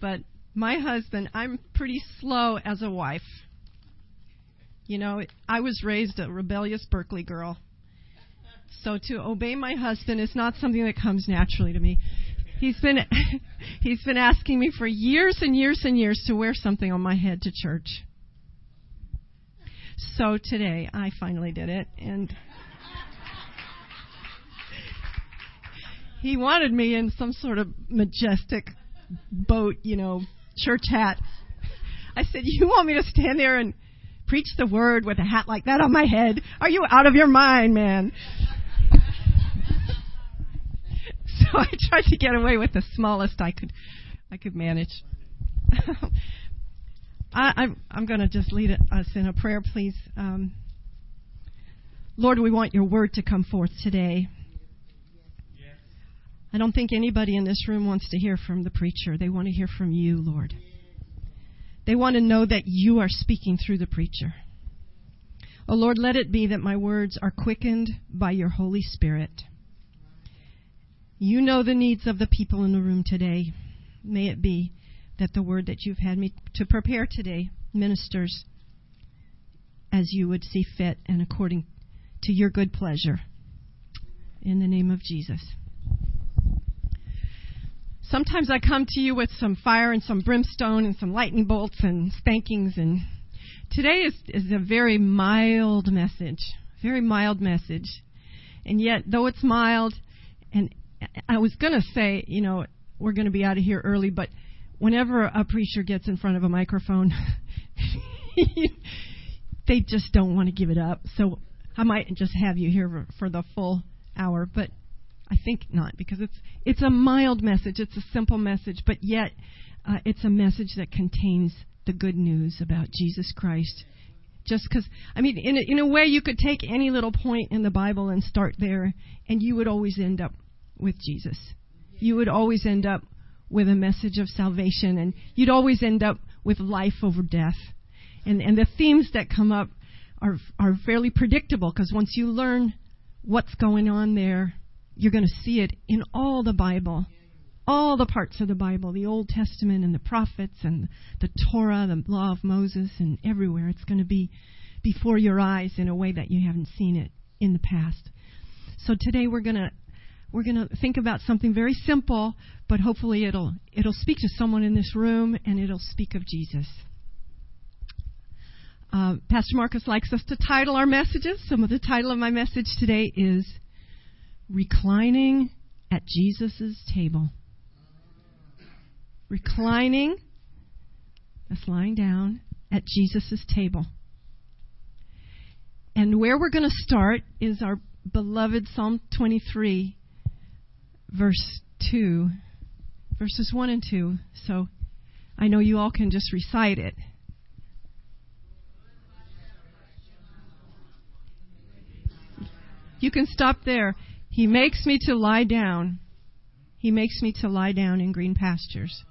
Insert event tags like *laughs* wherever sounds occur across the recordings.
but my husband, I'm pretty slow as a wife. You know, I was raised a rebellious Berkeley girl. So to obey my husband is not something that comes naturally to me. He's been *laughs* he's been asking me for years and years and years to wear something on my head to church. So today I finally did it and *laughs* he wanted me in some sort of majestic boat, you know, church hat. I said, "You want me to stand there and preach the word with a hat like that on my head? Are you out of your mind, man?" *laughs* so I tried to get away with the smallest I could I could manage. *laughs* I, I'm I'm going to just lead us in a prayer, please. Um, Lord, we want your word to come forth today. I don't think anybody in this room wants to hear from the preacher. They want to hear from you, Lord. They want to know that you are speaking through the preacher. Oh Lord, let it be that my words are quickened by your Holy Spirit. You know the needs of the people in the room today. May it be that the word that you've had me to prepare today ministers as you would see fit and according to your good pleasure. In the name of Jesus. Sometimes I come to you with some fire and some brimstone and some lightning bolts and spankings and today is, is a very mild message. Very mild message. And yet, though it's mild, and I was going to say, you know, we're going to be out of here early, but whenever a preacher gets in front of a microphone, *laughs* they just don't want to give it up. So I might just have you here for the full hour, but I think not because it's it's a mild message, it's a simple message, but yet uh, it's a message that contains the good news about Jesus Christ. Just because, I mean, in a, in a way, you could take any little point in the Bible and start there, and you would always end up with Jesus. You would always end up with a message of salvation, and you'd always end up with life over death. And and the themes that come up are are fairly predictable because once you learn what's going on there, you're going to see it in all the Bible, all the parts of the Bible, the Old Testament and the prophets and the Torah, the law of Moses, and everywhere. It's going to be before your eyes in a way that you haven't seen it in the past. So today we're going to we're going to think about something very simple, but hopefully it'll it'll speak to someone in this room and it'll speak of Jesus. Uh, Pastor Marcus likes us to title our messages. Some of the title of my message today is reclining at Jesus' table. Reclining, that's lying down at Jesus' table. And where we're going to start is our beloved Psalm 23, verse 2, verses 1 and 2. So I know you all can just recite it. You can stop there. He makes me to lie down. He makes me to lie down in green pastures.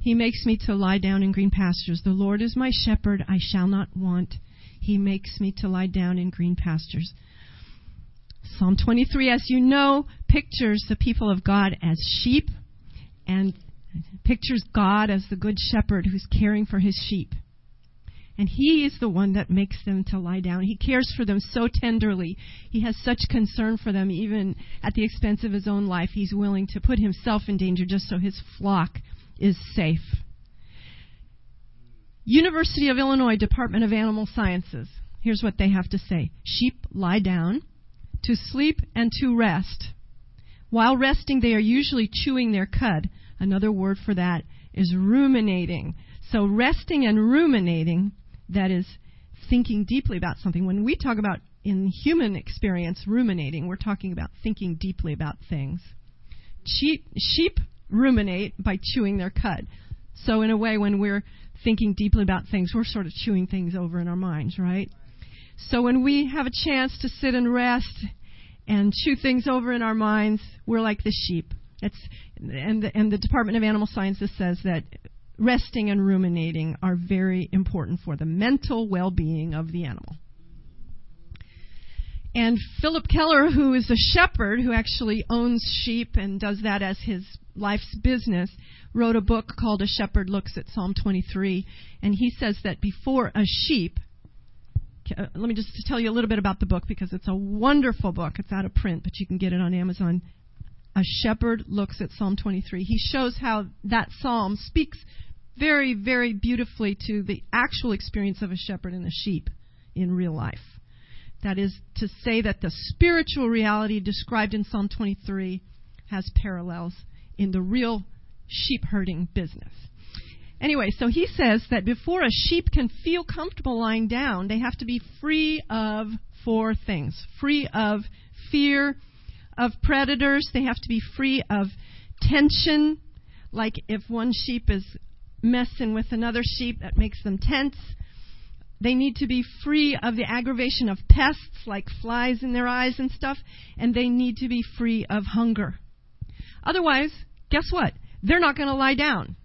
He makes me to lie down in green pastures. The Lord is my shepherd, I shall not want. He makes me to lie down in green pastures. Psalm 23, as you know, pictures the people of God as sheep and pictures God as the good shepherd who's caring for his sheep. And He is the one that makes them to lie down. He cares for them so tenderly. He has such concern for them, even at the expense of His own life. He's willing to put Himself in danger just so His flock is safe. University of Illinois Department of Animal Sciences. Here's what they have to say Sheep lie down to sleep and to rest. While resting, they are usually chewing their cud. Another word for that is ruminating. So, resting and ruminating that is thinking deeply about something. When we talk about in human experience ruminating, we're talking about thinking deeply about things. Sheep, sheep ruminate by chewing their cud. So, in a way, when we're thinking deeply about things, we're sort of chewing things over in our minds, right? So, when we have a chance to sit and rest and chew things over in our minds, we're like the sheep. It's, and, the, and the Department of Animal Sciences says that resting and ruminating are very important for the mental well being of the animal. And Phillip Keller, who is a shepherd who actually owns sheep and does that as his life's business, wrote a book called A Shepherd Looks at Psalm 23. And he says that before a sheep, uh, let me just tell you a little bit about the book because it's a wonderful book. It's out of print, but you can get it on Amazon. A Shepherd Looks at Psalm 23. He shows how that psalm speaks very, very beautifully to the actual experience of a shepherd and a sheep in real life. That is to say that the spiritual reality described in Psalm 23 has parallels in the real sheep herding business. Anyway, so he says that before a sheep can feel comfortable lying down, they have to be free of four things free of fear of predators, they have to be free of tension, like if one sheep is messing with another sheep, that makes them tense. They need to be free of the aggravation of pests like flies in their eyes and stuff, and they need to be free of hunger. Otherwise, guess what? They're not going to lie down.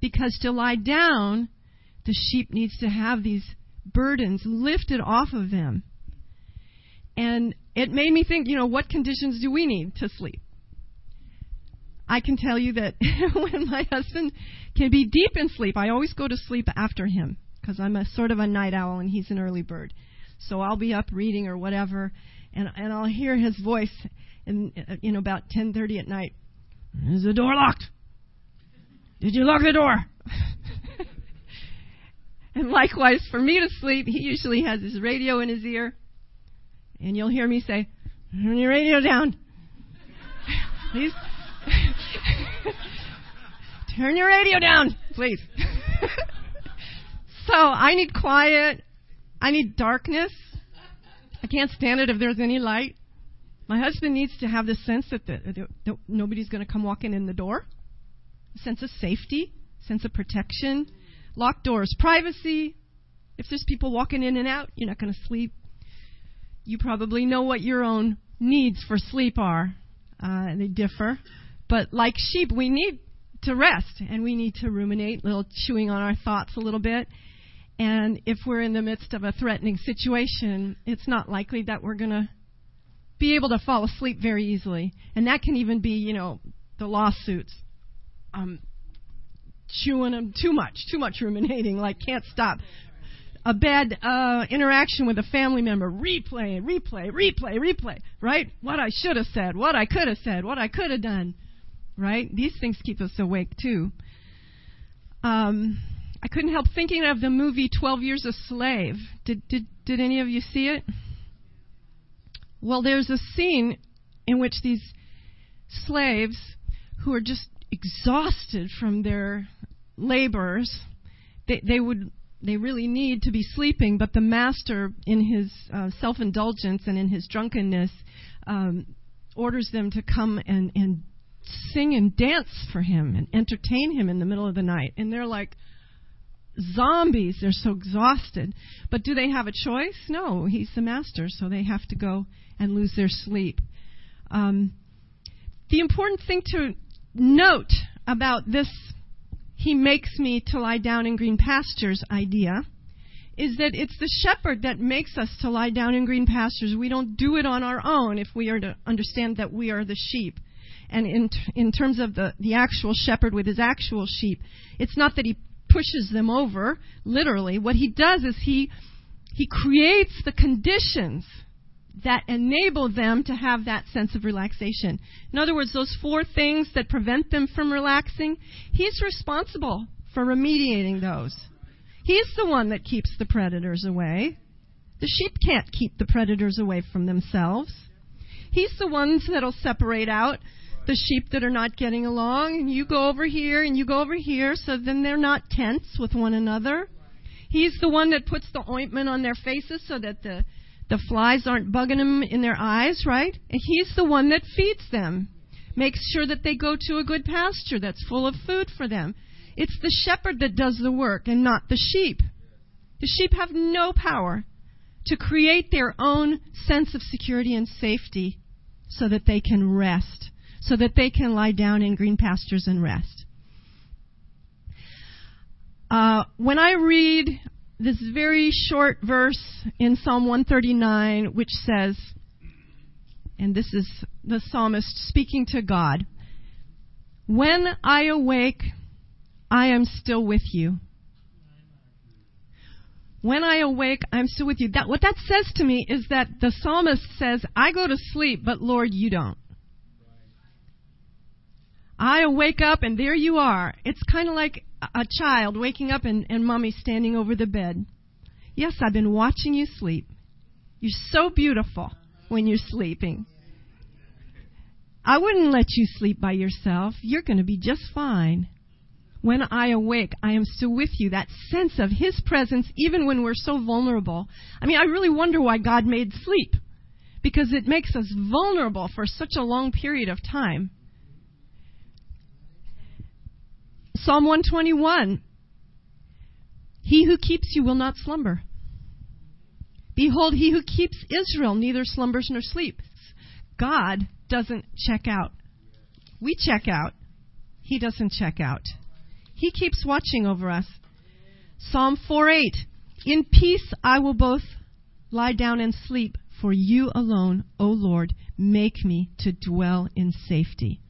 Because to lie down, the sheep needs to have these burdens lifted off of them. And it made me think, you know, what conditions do we need to sleep? I can tell you that *laughs* when my husband can be deep in sleep, I always go to sleep after him because I'm a sort of a night owl and he's an early bird. So I'll be up reading or whatever, and and I'll hear his voice, and you know about 10:30 at night. Is the door locked? Did you lock the door? *laughs* and likewise, for me to sleep, he usually has his radio in his ear, and you'll hear me say, "Turn your radio down." *laughs* Please Turn your radio down, please. *laughs* so I need quiet. I need darkness. I can't stand it if there's any light. My husband needs to have the sense that, the, the, nobody's going to come walking in the door, a sense of safety, sense of protection, locked doors, privacy. If there's people walking in and out, you're not going to sleep. You probably know what your own needs for sleep are. Uh, they differ. But like sheep, we need to rest and we need to ruminate, little chewing on our thoughts a little bit. And if we're in the midst of a threatening situation, it's not likely that we're going to be able to fall asleep very easily. And that can even be, you know, the lawsuits. Um, chewing them too much, too much ruminating, like can't stop. A bad uh, interaction with a family member, replay, replay, replay, replay, right? What I should have said, what I could have said, what I could have done right? These things keep us awake too. Um, I couldn't help thinking of the movie 12 Years a Slave. Did, did, did any of you see it? Well, there's a scene in which these slaves who are just exhausted from their labors, they, they would they really need to be sleeping, but the master, in his uh, self-indulgence and in his drunkenness, um, orders them to come and, and sing and dance for him and entertain him in the middle of the night. And they're like zombies. They're so exhausted. But do they have a choice? No, he's the master, so they have to go and lose their sleep. Um, the important thing to note about this he makes me to lie down in green pastures idea is that it's the shepherd that makes us to lie down in green pastures. We don't do it on our own if we are to understand that we are the sheep. And in, in terms of the, the actual shepherd with his actual sheep, it's not that he pushes them over, literally. What he does is he, he creates the conditions that enable them to have that sense of relaxation. In other words, those four things that prevent them from relaxing, he's responsible for remediating those. He's the one that keeps the predators away. The sheep can't keep the predators away from themselves. He's the ones that'll separate out the sheep that are not getting along, and you go over here and you go over here, so then they're not tense with one another. He's the one that puts the ointment on their faces so that the the flies aren't bugging them in their eyes, right? And he's the one that feeds them, makes sure that they go to a good pasture that's full of food for them. It's the shepherd that does the work and not the sheep. The sheep have no power to create their own sense of security and safety so that they can rest so that they can lie down in green pastures and rest. Uh, when I read this very short verse in Psalm 139 which says, and this is the psalmist speaking to God, When I awake, I am still with you. When I awake, I'm still with you. That, what that says to me is that the psalmist says, I go to sleep, but Lord, you don't. I wake up and there you are. It's kind of like a child waking up and, and mommy standing over the bed. Yes, I've been watching you sleep. You're so beautiful when you're sleeping. I wouldn't let you sleep by yourself. You're going to be just fine. When I awake, I am still with you. That sense of His presence, even when we're so vulnerable. I mean, I really wonder why God made sleep. Because it makes us vulnerable for such a long period of time. Psalm 121 He who keeps you will not slumber. Behold, he who keeps Israel neither slumbers nor sleeps. God doesn't check out. We check out. He doesn't check out. He keeps watching over us. Psalm 4 8 In peace I will both lie down and sleep, for you alone, O Lord, make me to dwell in safety.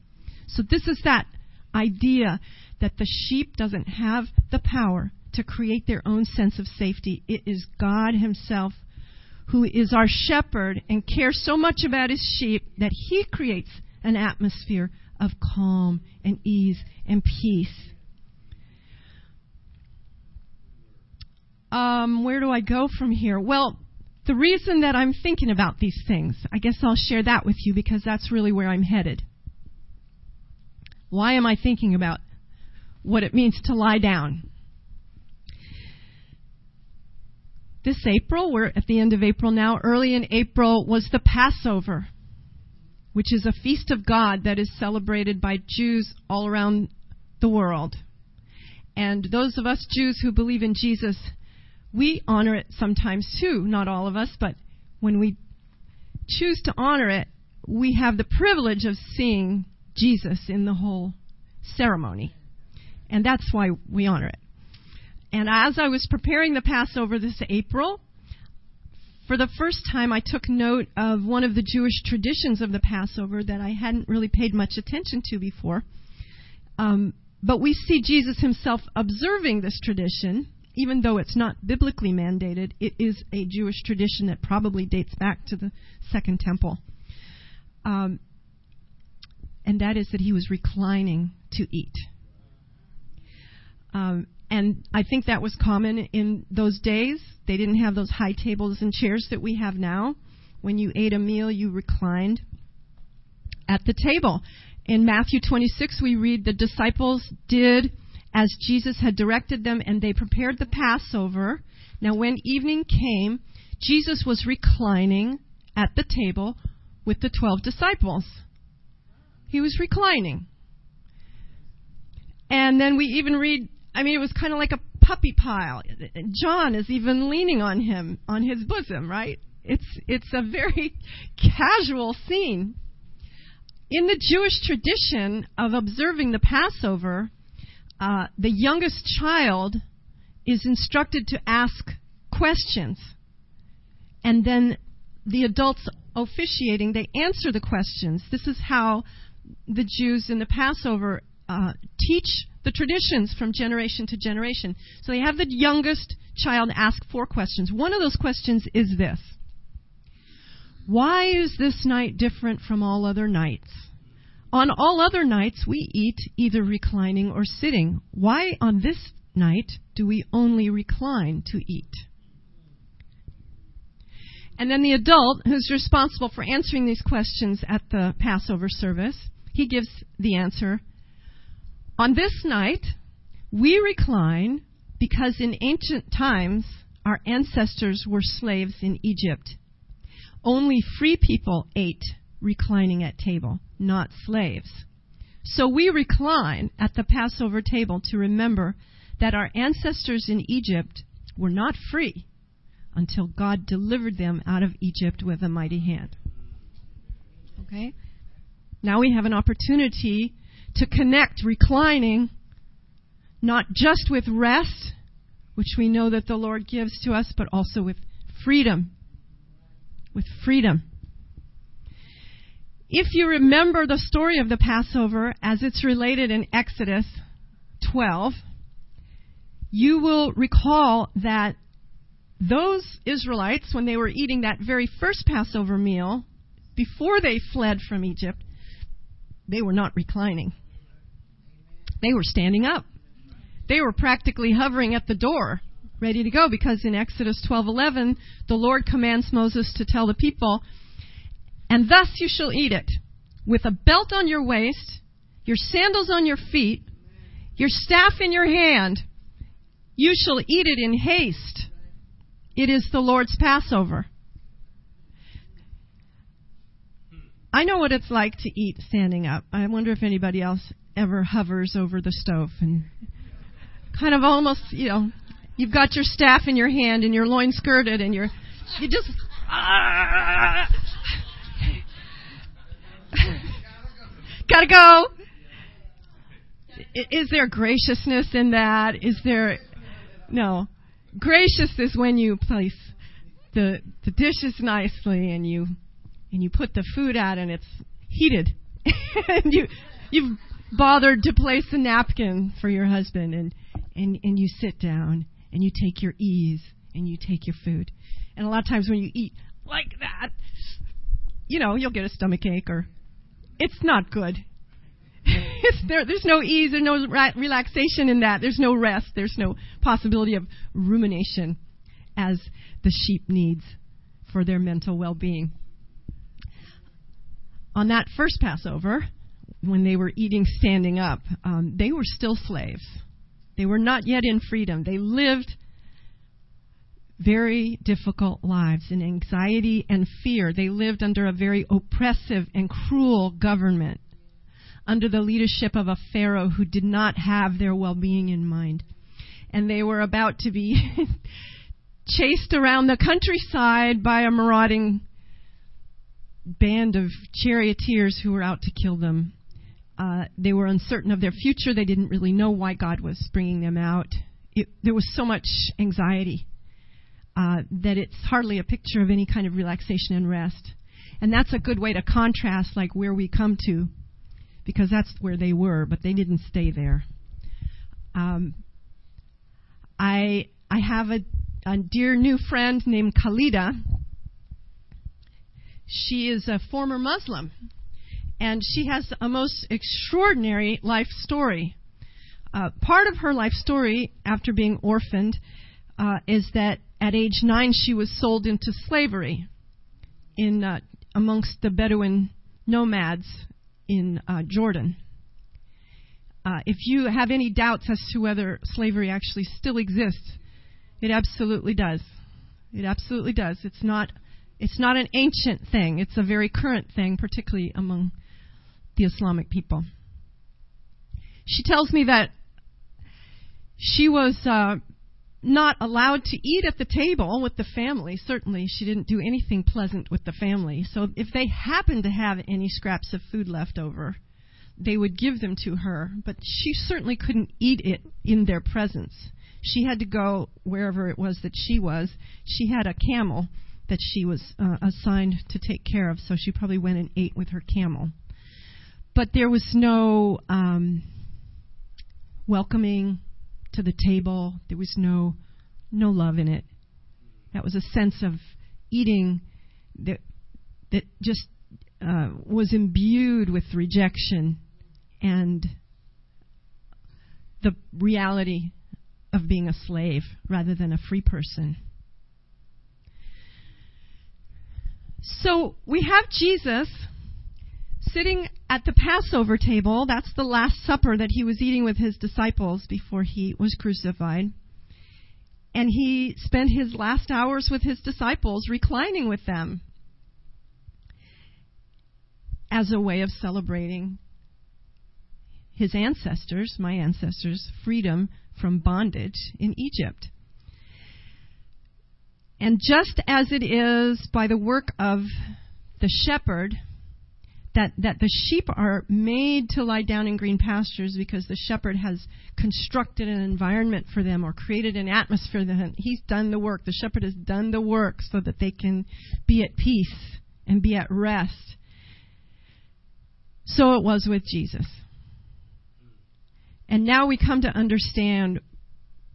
So this is that idea that the sheep doesn't have the power to create their own sense of safety. It is God Himself who is our shepherd and cares so much about His sheep that He creates an atmosphere of calm and ease and peace. Um, where do I go from here? Well, the reason that I'm thinking about these things, I guess I'll share that with you because that's really where I'm headed. Why am I thinking about what it means to lie down. This April, we're at the end of April now, early in April was the Passover, which is a feast of God that is celebrated by Jews all around the world. And those of us Jews who believe in Jesus, we honor it sometimes too. Not all of us, but when we choose to honor it, we have the privilege of seeing Jesus in the whole ceremony. And that's why we honor it. And as I was preparing the Passover this April, for the first time I took note of one of the Jewish traditions of the Passover that I hadn't really paid much attention to before. Um, but we see Jesus himself observing this tradition, even though it's not biblically mandated. It is a Jewish tradition that probably dates back to the Second Temple. Um, and that is that he was reclining to eat. Um, and I think that was common in those days. They didn't have those high tables and chairs that we have now. When you ate a meal, you reclined at the table. In Matthew 26, we read the disciples did as Jesus had directed them, and they prepared the Passover. Now, when evening came, Jesus was reclining at the table with the twelve disciples. He was reclining. And then we even read I mean, it was kind of like a puppy pile. John is even leaning on him, on his bosom, right? It's, it's a very *laughs* casual scene. In the Jewish tradition of observing the Passover, uh, the youngest child is instructed to ask questions. And then the adults officiating, they answer the questions. This is how the Jews in the Passover uh, teach the traditions from generation to generation. So they have the youngest child ask four questions. One of those questions is this Why is this night different from all other nights? On all other nights, we eat either reclining or sitting. Why on this night do we only recline to eat? And then the adult who's responsible for answering these questions at the Passover service, he gives the answer on this night, we recline because in ancient times our ancestors were slaves in Egypt. Only free people ate reclining at table, not slaves. So we recline at the Passover table to remember that our ancestors in Egypt were not free until God delivered them out of Egypt with a mighty hand. Okay? Now we have an opportunity to connect reclining not just with rest which we know that the Lord gives to us, but also with freedom. With freedom. If you remember the story of the Passover as it's related in Exodus 12, you will recall that those Israelites, when they were eating that very first Passover meal, before they fled from Egypt, they were not reclining. They were standing up. They were practically hovering at the door, ready to go, because in Exodus 12:11, the Lord commands Moses to tell the people, "And thus you shall eat it, with a belt on your waist, your sandals on your feet, your staff in your hand. You shall eat it in haste. It is the Lord's Passover." I know what it's like to eat standing up. I wonder if anybody else ever hovers over the stove and kind of almost, you know, you've got your staff in your hand and your loin skirted and you're, you just, ah, *laughs* gotta go. Is there graciousness in that? Is there, no. Gracious is when you place the, the dishes nicely and you and you put the food out and it's heated *laughs* and you you've bothered to place a napkin for your husband. And and and you sit down and you take your ease and you take your food. And a lot of times when you eat like that you know you'll get a stomach ache or it's not good. *laughs* There there's no ease there's no ra- relaxation in that. There's no rest. There's no possibility of rumination as the sheep needs for their mental well-being. On that first Passover, when they were eating standing up, um, they were still slaves. They were not yet in freedom. They lived very difficult lives in anxiety and fear. They lived under a very oppressive and cruel government, under the leadership of a Pharaoh who did not have their well being in mind. And they were about to be *laughs* chased around the countryside by a marauding band of charioteers who were out to kill them. Uh, they were uncertain of their future. They didn't really know why God was bringing them out. It, there was so much anxiety uh, that it's hardly a picture of any kind of relaxation and rest. And that's a good way to contrast, like where we come to, because that's where they were, but they didn't stay there. Um, I I have a, a dear new friend named Khalida she is a former Muslim, and she has a most extraordinary life story. Uh, part of her life story, after being orphaned, uh, is that at age nine she was sold into slavery in uh, amongst the Bedouin nomads in uh, Jordan. Uh, if you have any doubts as to whether slavery actually still exists, it absolutely does. It absolutely does. It's not it's not an ancient thing, it's a very current thing, particularly among the Islamic people. She tells me that she was uh, not allowed to eat at the table with the family. Certainly, she didn't do anything pleasant with the family. So, if they happened to have any scraps of food left over, they would give them to her, but she certainly couldn't eat it in their presence. She had to go wherever it was that she was. She had a camel that she was uh, assigned to take care of, so she probably went and ate with her camel. But there was no um, welcoming to the table. There was no no love in it. That was a sense of eating that that just uh, was imbued with rejection and the reality of being a slave rather than a free person. So we have Jesus sitting at the Passover table. That's the Last Supper that he was eating with his disciples before he was crucified. And he spent his last hours with his disciples, reclining with them as a way of celebrating his ancestors, my ancestors' freedom from bondage in Egypt. And just as it is by the work of the shepherd that, that the sheep are made to lie down in green pastures because the shepherd has constructed an environment for them or created an atmosphere them. He's done the work. The shepherd has done the work so that they can be at peace and be at rest. So it was with Jesus. And now we come to understand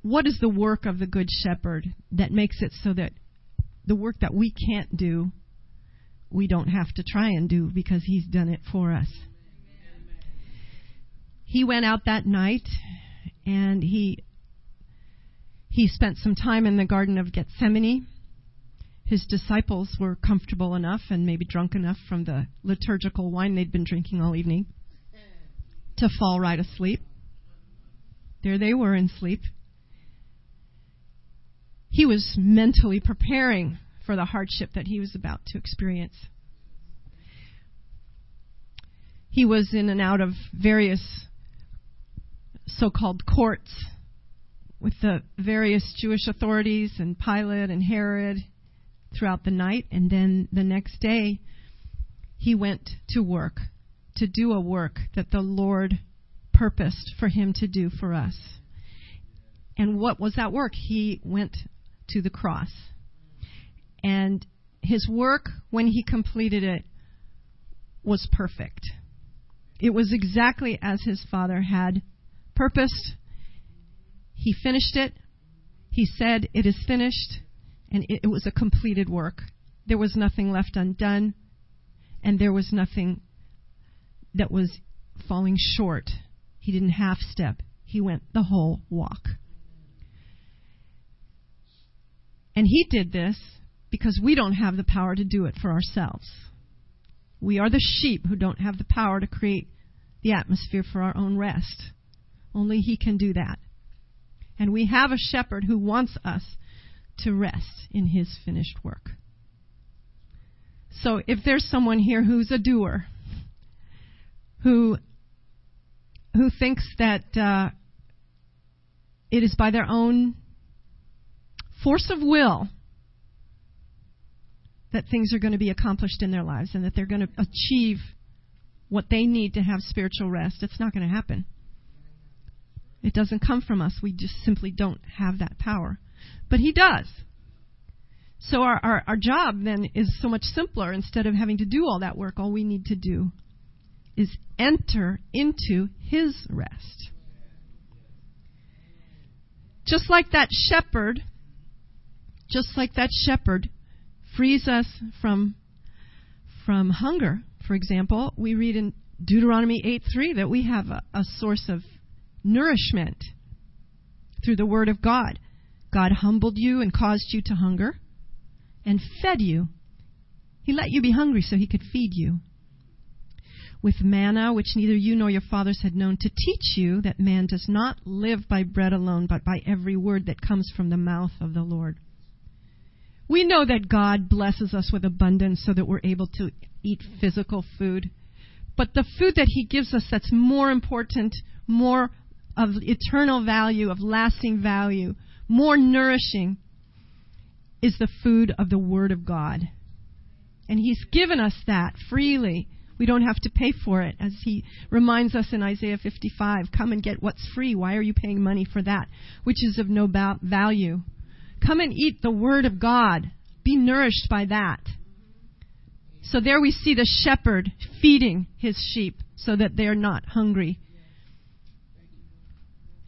what is the work of the Good Shepherd that makes it so that the work that we can't do we don't have to try and do because He's done it for us. He went out that night and he he spent some time in the Garden of Gethsemane. His disciples were comfortable enough and maybe drunk enough from the liturgical wine they'd been drinking all evening to fall right asleep. There they were in sleep. He was mentally preparing for the hardship that he was about to experience. He was in and out of various so called courts with the various Jewish authorities and Pilate and Herod throughout the night. And then the next day, he went to work, to do a work that the Lord purposed for him to do for us. And what was that work? He went to the cross. And his work, when he completed it, was perfect. It was exactly as his father had purposed. He finished it. He said, It is finished. And it, it was a completed work. There was nothing left undone. And there was nothing that was falling short. He didn't half step, he went the whole walk. And he did this because we don't have the power to do it for ourselves. We are the sheep who don't have the power to create the atmosphere for our own rest. Only He can do that. And we have a shepherd who wants us to rest in His finished work. So if there's someone here who's a doer, who who thinks that uh, it is by their own force of will that things are going to be accomplished in their lives and that they're going to achieve what they need to have spiritual rest. It's not going to happen. It doesn't come from us. We just simply don't have that power. But He does. So our, our, our job then is so much simpler. Instead of having to do all that work, all we need to do is enter into His rest. Just like that shepherd, just like that shepherd frees us from from hunger. For example, we read in Deuteronomy 8:3 that we have a, a source of nourishment through the word of God. God humbled you and caused you to hunger and fed you. He let you be hungry so he could feed you. With manna, which neither you nor your fathers had known, to teach you that man does not live by bread alone, but by every word that comes from the mouth of the Lord. We know that God blesses us with abundance so that we're able to eat physical food. But the food that He gives us that's more important, more of eternal value, of lasting value, more nourishing, is the food of the Word of God. And He's given us that freely. We don't have to pay for it. As He reminds us in Isaiah 55 come and get what's free. Why are you paying money for that, which is of no value? Come and eat the Word of God. Be nourished by that. So there we see the shepherd feeding his sheep so that they're not hungry.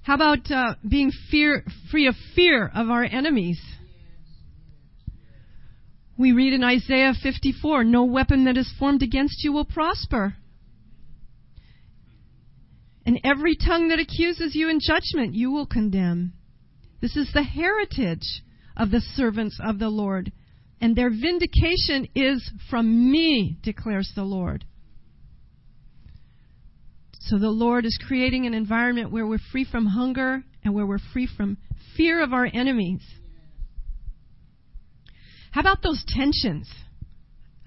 How about uh, being fear, free of fear of our enemies? We read in Isaiah 54 No weapon that is formed against you will prosper. And every tongue that accuses you in judgment you will condemn. This is the heritage of the servants of the Lord. And their vindication is from me, declares the Lord. So the Lord is creating an environment where we're free from hunger and where we're free from fear of our enemies. How about those tensions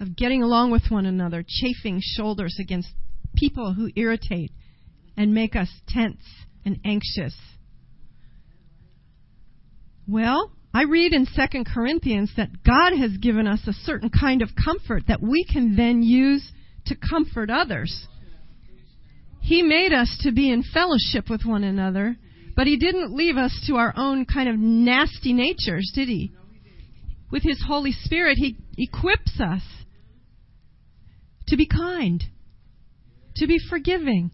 of getting along with one another, chafing shoulders against people who irritate and make us tense and anxious? Well, I read in 2 Corinthians that God has given us a certain kind of comfort that we can then use to comfort others. He made us to be in fellowship with one another, but He didn't leave us to our own kind of nasty natures, did He? With His Holy Spirit, He equips us to be kind, to be forgiving.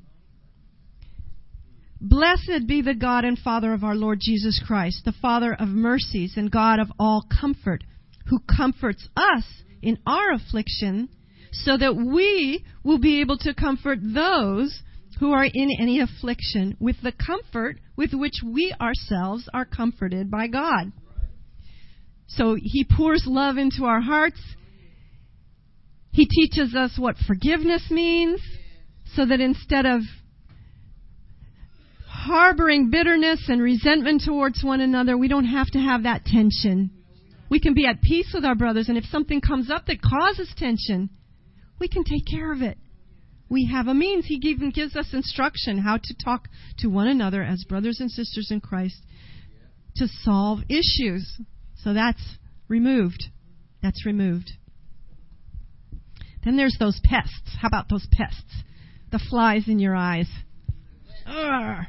Blessed be the God and Father of our Lord Jesus Christ, the Father of mercies and God of all comfort, who comforts us in our affliction, so that we will be able to comfort those who are in any affliction with the comfort with which we ourselves are comforted by God. So he pours love into our hearts. He teaches us what forgiveness means so that instead of harboring bitterness and resentment towards one another, we don't have to have that tension. We can be at peace with our brothers, and if something comes up that causes tension, we can take care of it. We have a means. He even gives us instruction how to talk to one another as brothers and sisters in Christ to solve issues. So that's removed. That's removed. Then there's those pests. How about those pests? The flies in your eyes. Ah,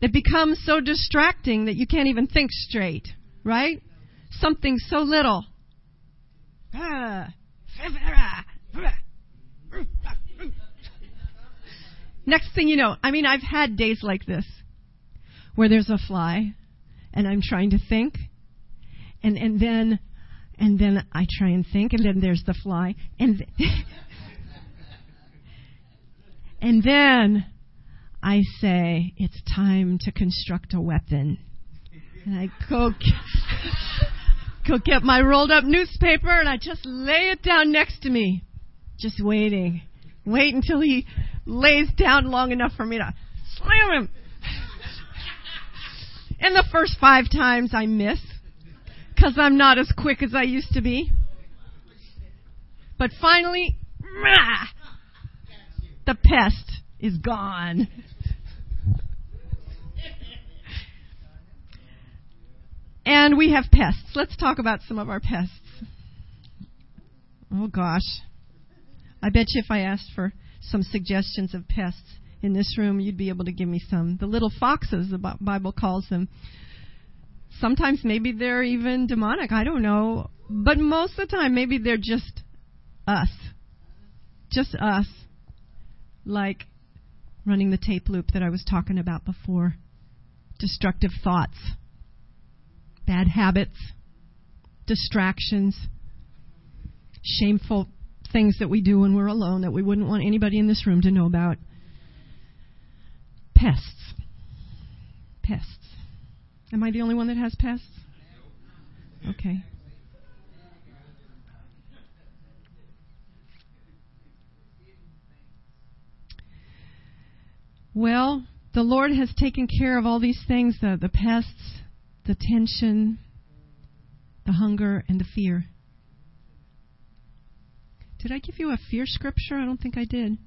it becomes so distracting that you can't even think straight, right? Something so little. Ah, next thing you know, I mean, I've had days like this where there's a fly and I'm trying to think and and then and then I try and think and then there's the fly and *laughs* and then I say, it's time to construct a weapon. And I go, *laughs* go get my rolled up newspaper and I just lay it down next to me. Just waiting. Wait until he lays down long enough for me to slam him. And the first five times I miss because I'm not as quick as I used to be. But finally, *laughs* the pest is gone. And we have pests. Let's talk about some of our pests. Oh gosh. I bet you if I asked for some suggestions of pests in this room, you'd be able to give me some. The little foxes, the Bible calls them. Sometimes maybe they're even demonic. I don't know. But most of the time, maybe they're just us. Just us. Like running the tape loop that I was talking about before. Destructive thoughts bad habits, distractions, shameful things that we do when we're alone that we wouldn't want anybody in this room to know about. Pests. Pests. Am I the only one that has pests? Okay. Well, the Lord has taken care of all these things the, the pests, the tension, the hunger, and the fear. Did I give you a fear scripture? I don't think I did.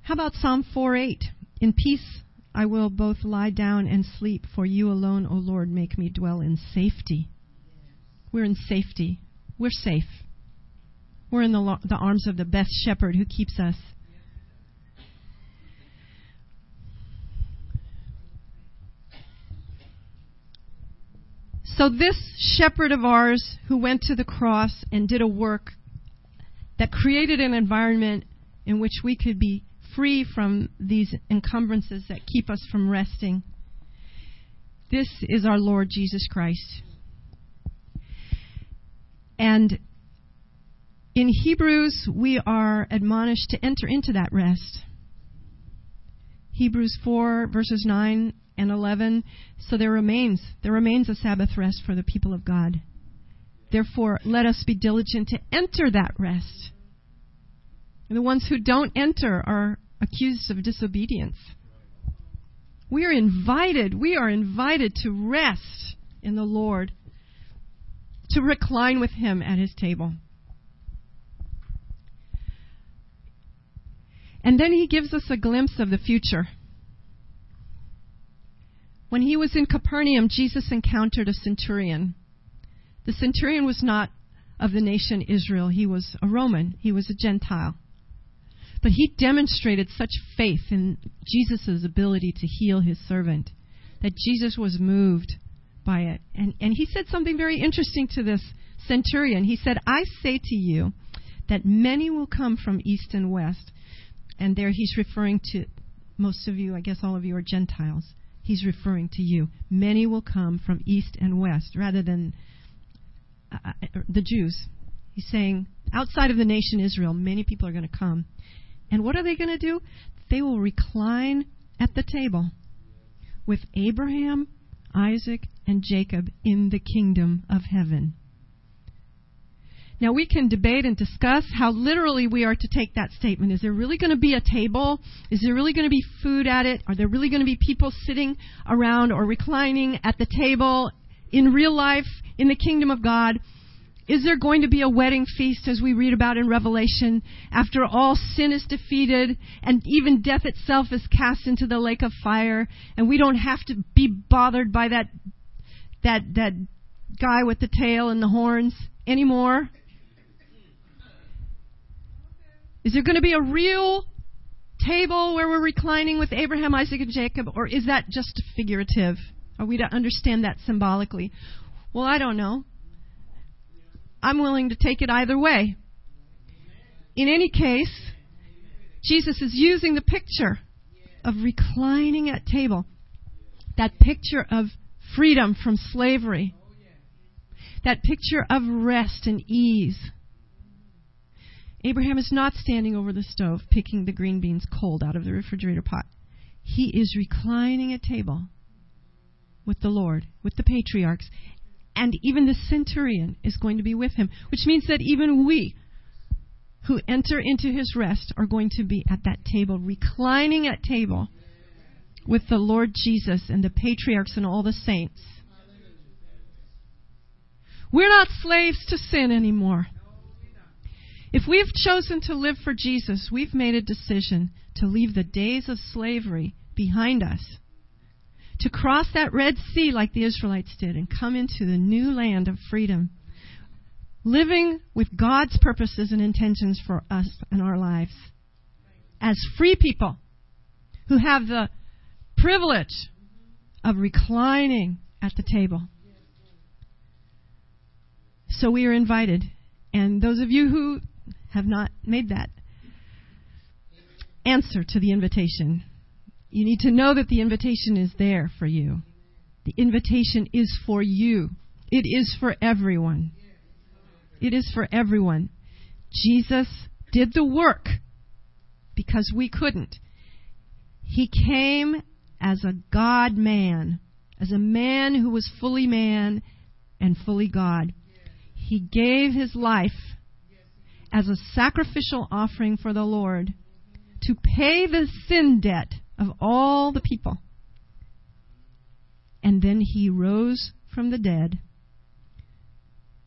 How about Psalm 4 8? In peace I will both lie down and sleep, for you alone, O Lord, make me dwell in safety. We're in safety. We're safe. We're in the, the arms of the best shepherd who keeps us. So, this shepherd of ours who went to the cross and did a work that created an environment in which we could be free from these encumbrances that keep us from resting. This is our Lord Jesus Christ. And in Hebrews, we are admonished to enter into that rest. Hebrews 4, verses 9 and 11. So there remains, there remains a Sabbath rest for the people of God. Therefore, let us be diligent to enter that rest. And the ones who don't enter are accused of disobedience. We are invited, we are invited to rest in the Lord, to recline with Him at His table. And then He gives us a glimpse of the future. When he was in Capernaum, Jesus encountered a centurion. The centurion was not of the nation Israel, he was a Roman, he was a Gentile. But he demonstrated such faith in Jesus' ability to heal his servant that Jesus was moved by it. And, and he said something very interesting to this centurion. He said, I say to you that many will come from east and west. And there he's referring to most of you, I guess all of you are Gentiles. He's referring to you. Many will come from east and west rather than uh, uh the Jews. He's saying, outside of the nation Israel, many people are going to come. And what are they going to do? They will recline at the table with Abraham, Isaac, and Jacob in the kingdom of heaven. Now, we can debate and discuss how literally we are to take that statement. Is there really going to be a table? Is there really going to be food at it? Are there really going to be people sitting around or reclining at the table in real life in the kingdom of God? Is there going to be a wedding feast as we read about in Revelation after all sin is defeated and even death itself is cast into the lake of fire and we don't have to be bothered by that that that guy with the tail and the horns anymore? Is there going to be a real table where we're reclining with Abraham, Isaac, and Jacob, or is that just figurative? Are we to understand that symbolically? Well, I don't know. I'm willing to take it either way. In any case, Jesus is using the picture of reclining at table, that picture of freedom from slavery, that picture of rest and ease Abraham is not standing over the stove picking the green beans cold out of the refrigerator pot. He is reclining at table with the Lord, with the patriarchs, and even the centurion is going to be with him, which means that even we who enter into his rest are going to be at that table, reclining at table with the Lord Jesus and the patriarchs and all the saints. We're not slaves to sin anymore. If we've chosen to live for Jesus, we've made a decision to leave the days of slavery behind us, to cross that Red Sea like the Israelites did and come into the new land of freedom, living with God's purposes and intentions for us and our lives as free people who have the privilege of reclining at the table. So we are invited. And those of you who have not made that answer to the invitation. You need to know that the invitation is there for you. The invitation is for you. It is for everyone. It is for everyone. Jesus did the work because we couldn't. He came as a God man, as a man who was fully man and fully God. He gave his life as a sacrificial offering for the Lord to pay the sin debt of all the people. And then he rose from the dead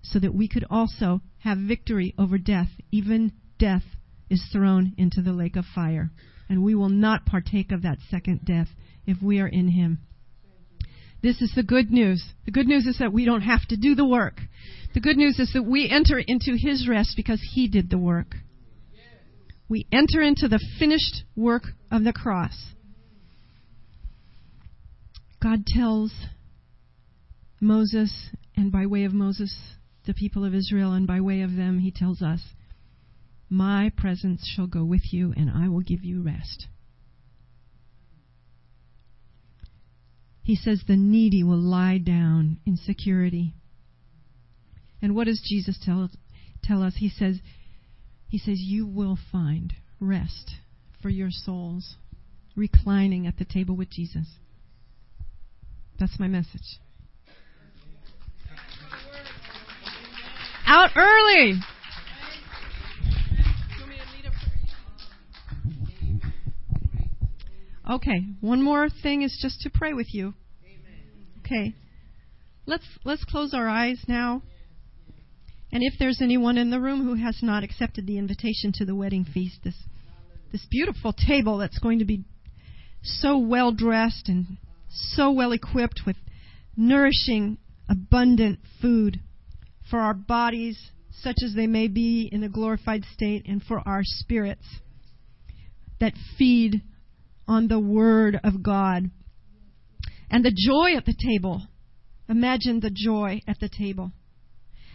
so that we could also have victory over death. Even death is thrown into the lake of fire. And we will not partake of that second death if we are in him. This is the good news. The good news is that we don't have to do the work. The good news is that we enter into his rest because he did the work. We enter into the finished work of the cross. God tells Moses, and by way of Moses, the people of Israel, and by way of them, he tells us, My presence shall go with you, and I will give you rest. He says, The needy will lie down in security. And what does Jesus tell, tell us? He says, he says, You will find rest for your souls reclining at the table with Jesus. That's my message. Out early. Okay, one more thing is just to pray with you. Okay. Let's let's close our eyes now. And if there's anyone in the room who has not accepted the invitation to the wedding feast, this this beautiful table that's going to be so well dressed and so well equipped with nourishing, abundant food for our bodies, such as they may be in a glorified state, and for our spirits that feed on the Word of God. And the joy at the table. Imagine the joy at the table.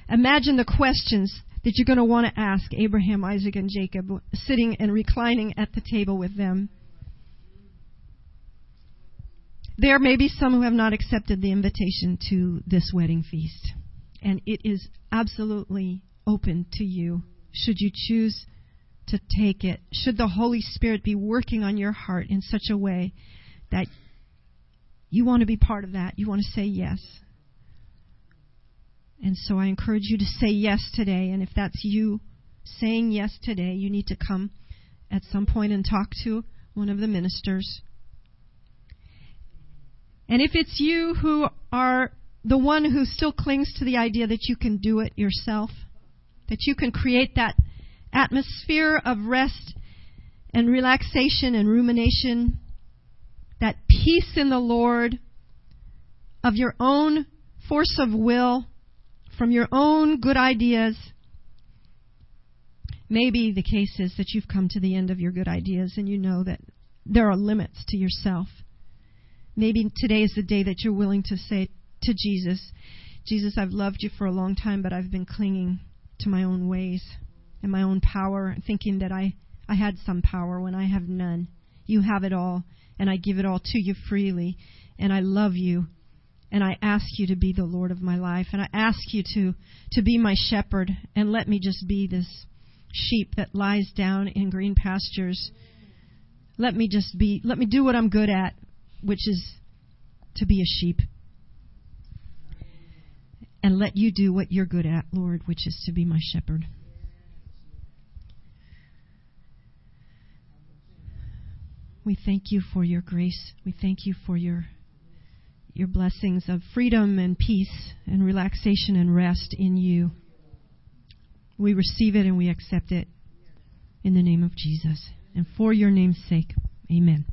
Imagine the questions that you're going to want to ask Abraham, Isaac, and Jacob, sitting and reclining at the table with them. There may be some who have not accepted the invitation to this wedding feast, and it is absolutely open to you should you choose to take it. Should the Holy Spirit be working on your heart in such a way that you want to be part of that, you want to say yes. And so I encourage you to say yes today. And if that's you saying yes today, you need to come at some point and talk to one of the ministers. And if it's you who are the one who still clings to the idea that you can do it yourself, that you can create that atmosphere of rest and relaxation and rumination, that peace in the Lord, of your own force of will, from your own good ideas. Maybe the case is that you've come to the end of your good ideas and you know that there are limits to yourself. Maybe today is the day that you're willing to say to Jesus, Jesus, I've loved you for a long time, but I've been clinging to my own ways and my own power, thinking that I, I had some power when I have none. You have it all, and I give it all to you freely, and I love you, and I ask you to be the Lord of my life, and I ask you to, to be my shepherd, and let me just be this sheep that lies down in green pastures. Let me just be, let me do what I'm good at, which is to be a sheep. And let you do what you're good at, Lord, which is to be my shepherd. We thank you for your grace. We thank you for your your blessings of freedom and peace and relaxation and rest in you. We receive it and we accept it in the name of Jesus. And for your name's sake, amen.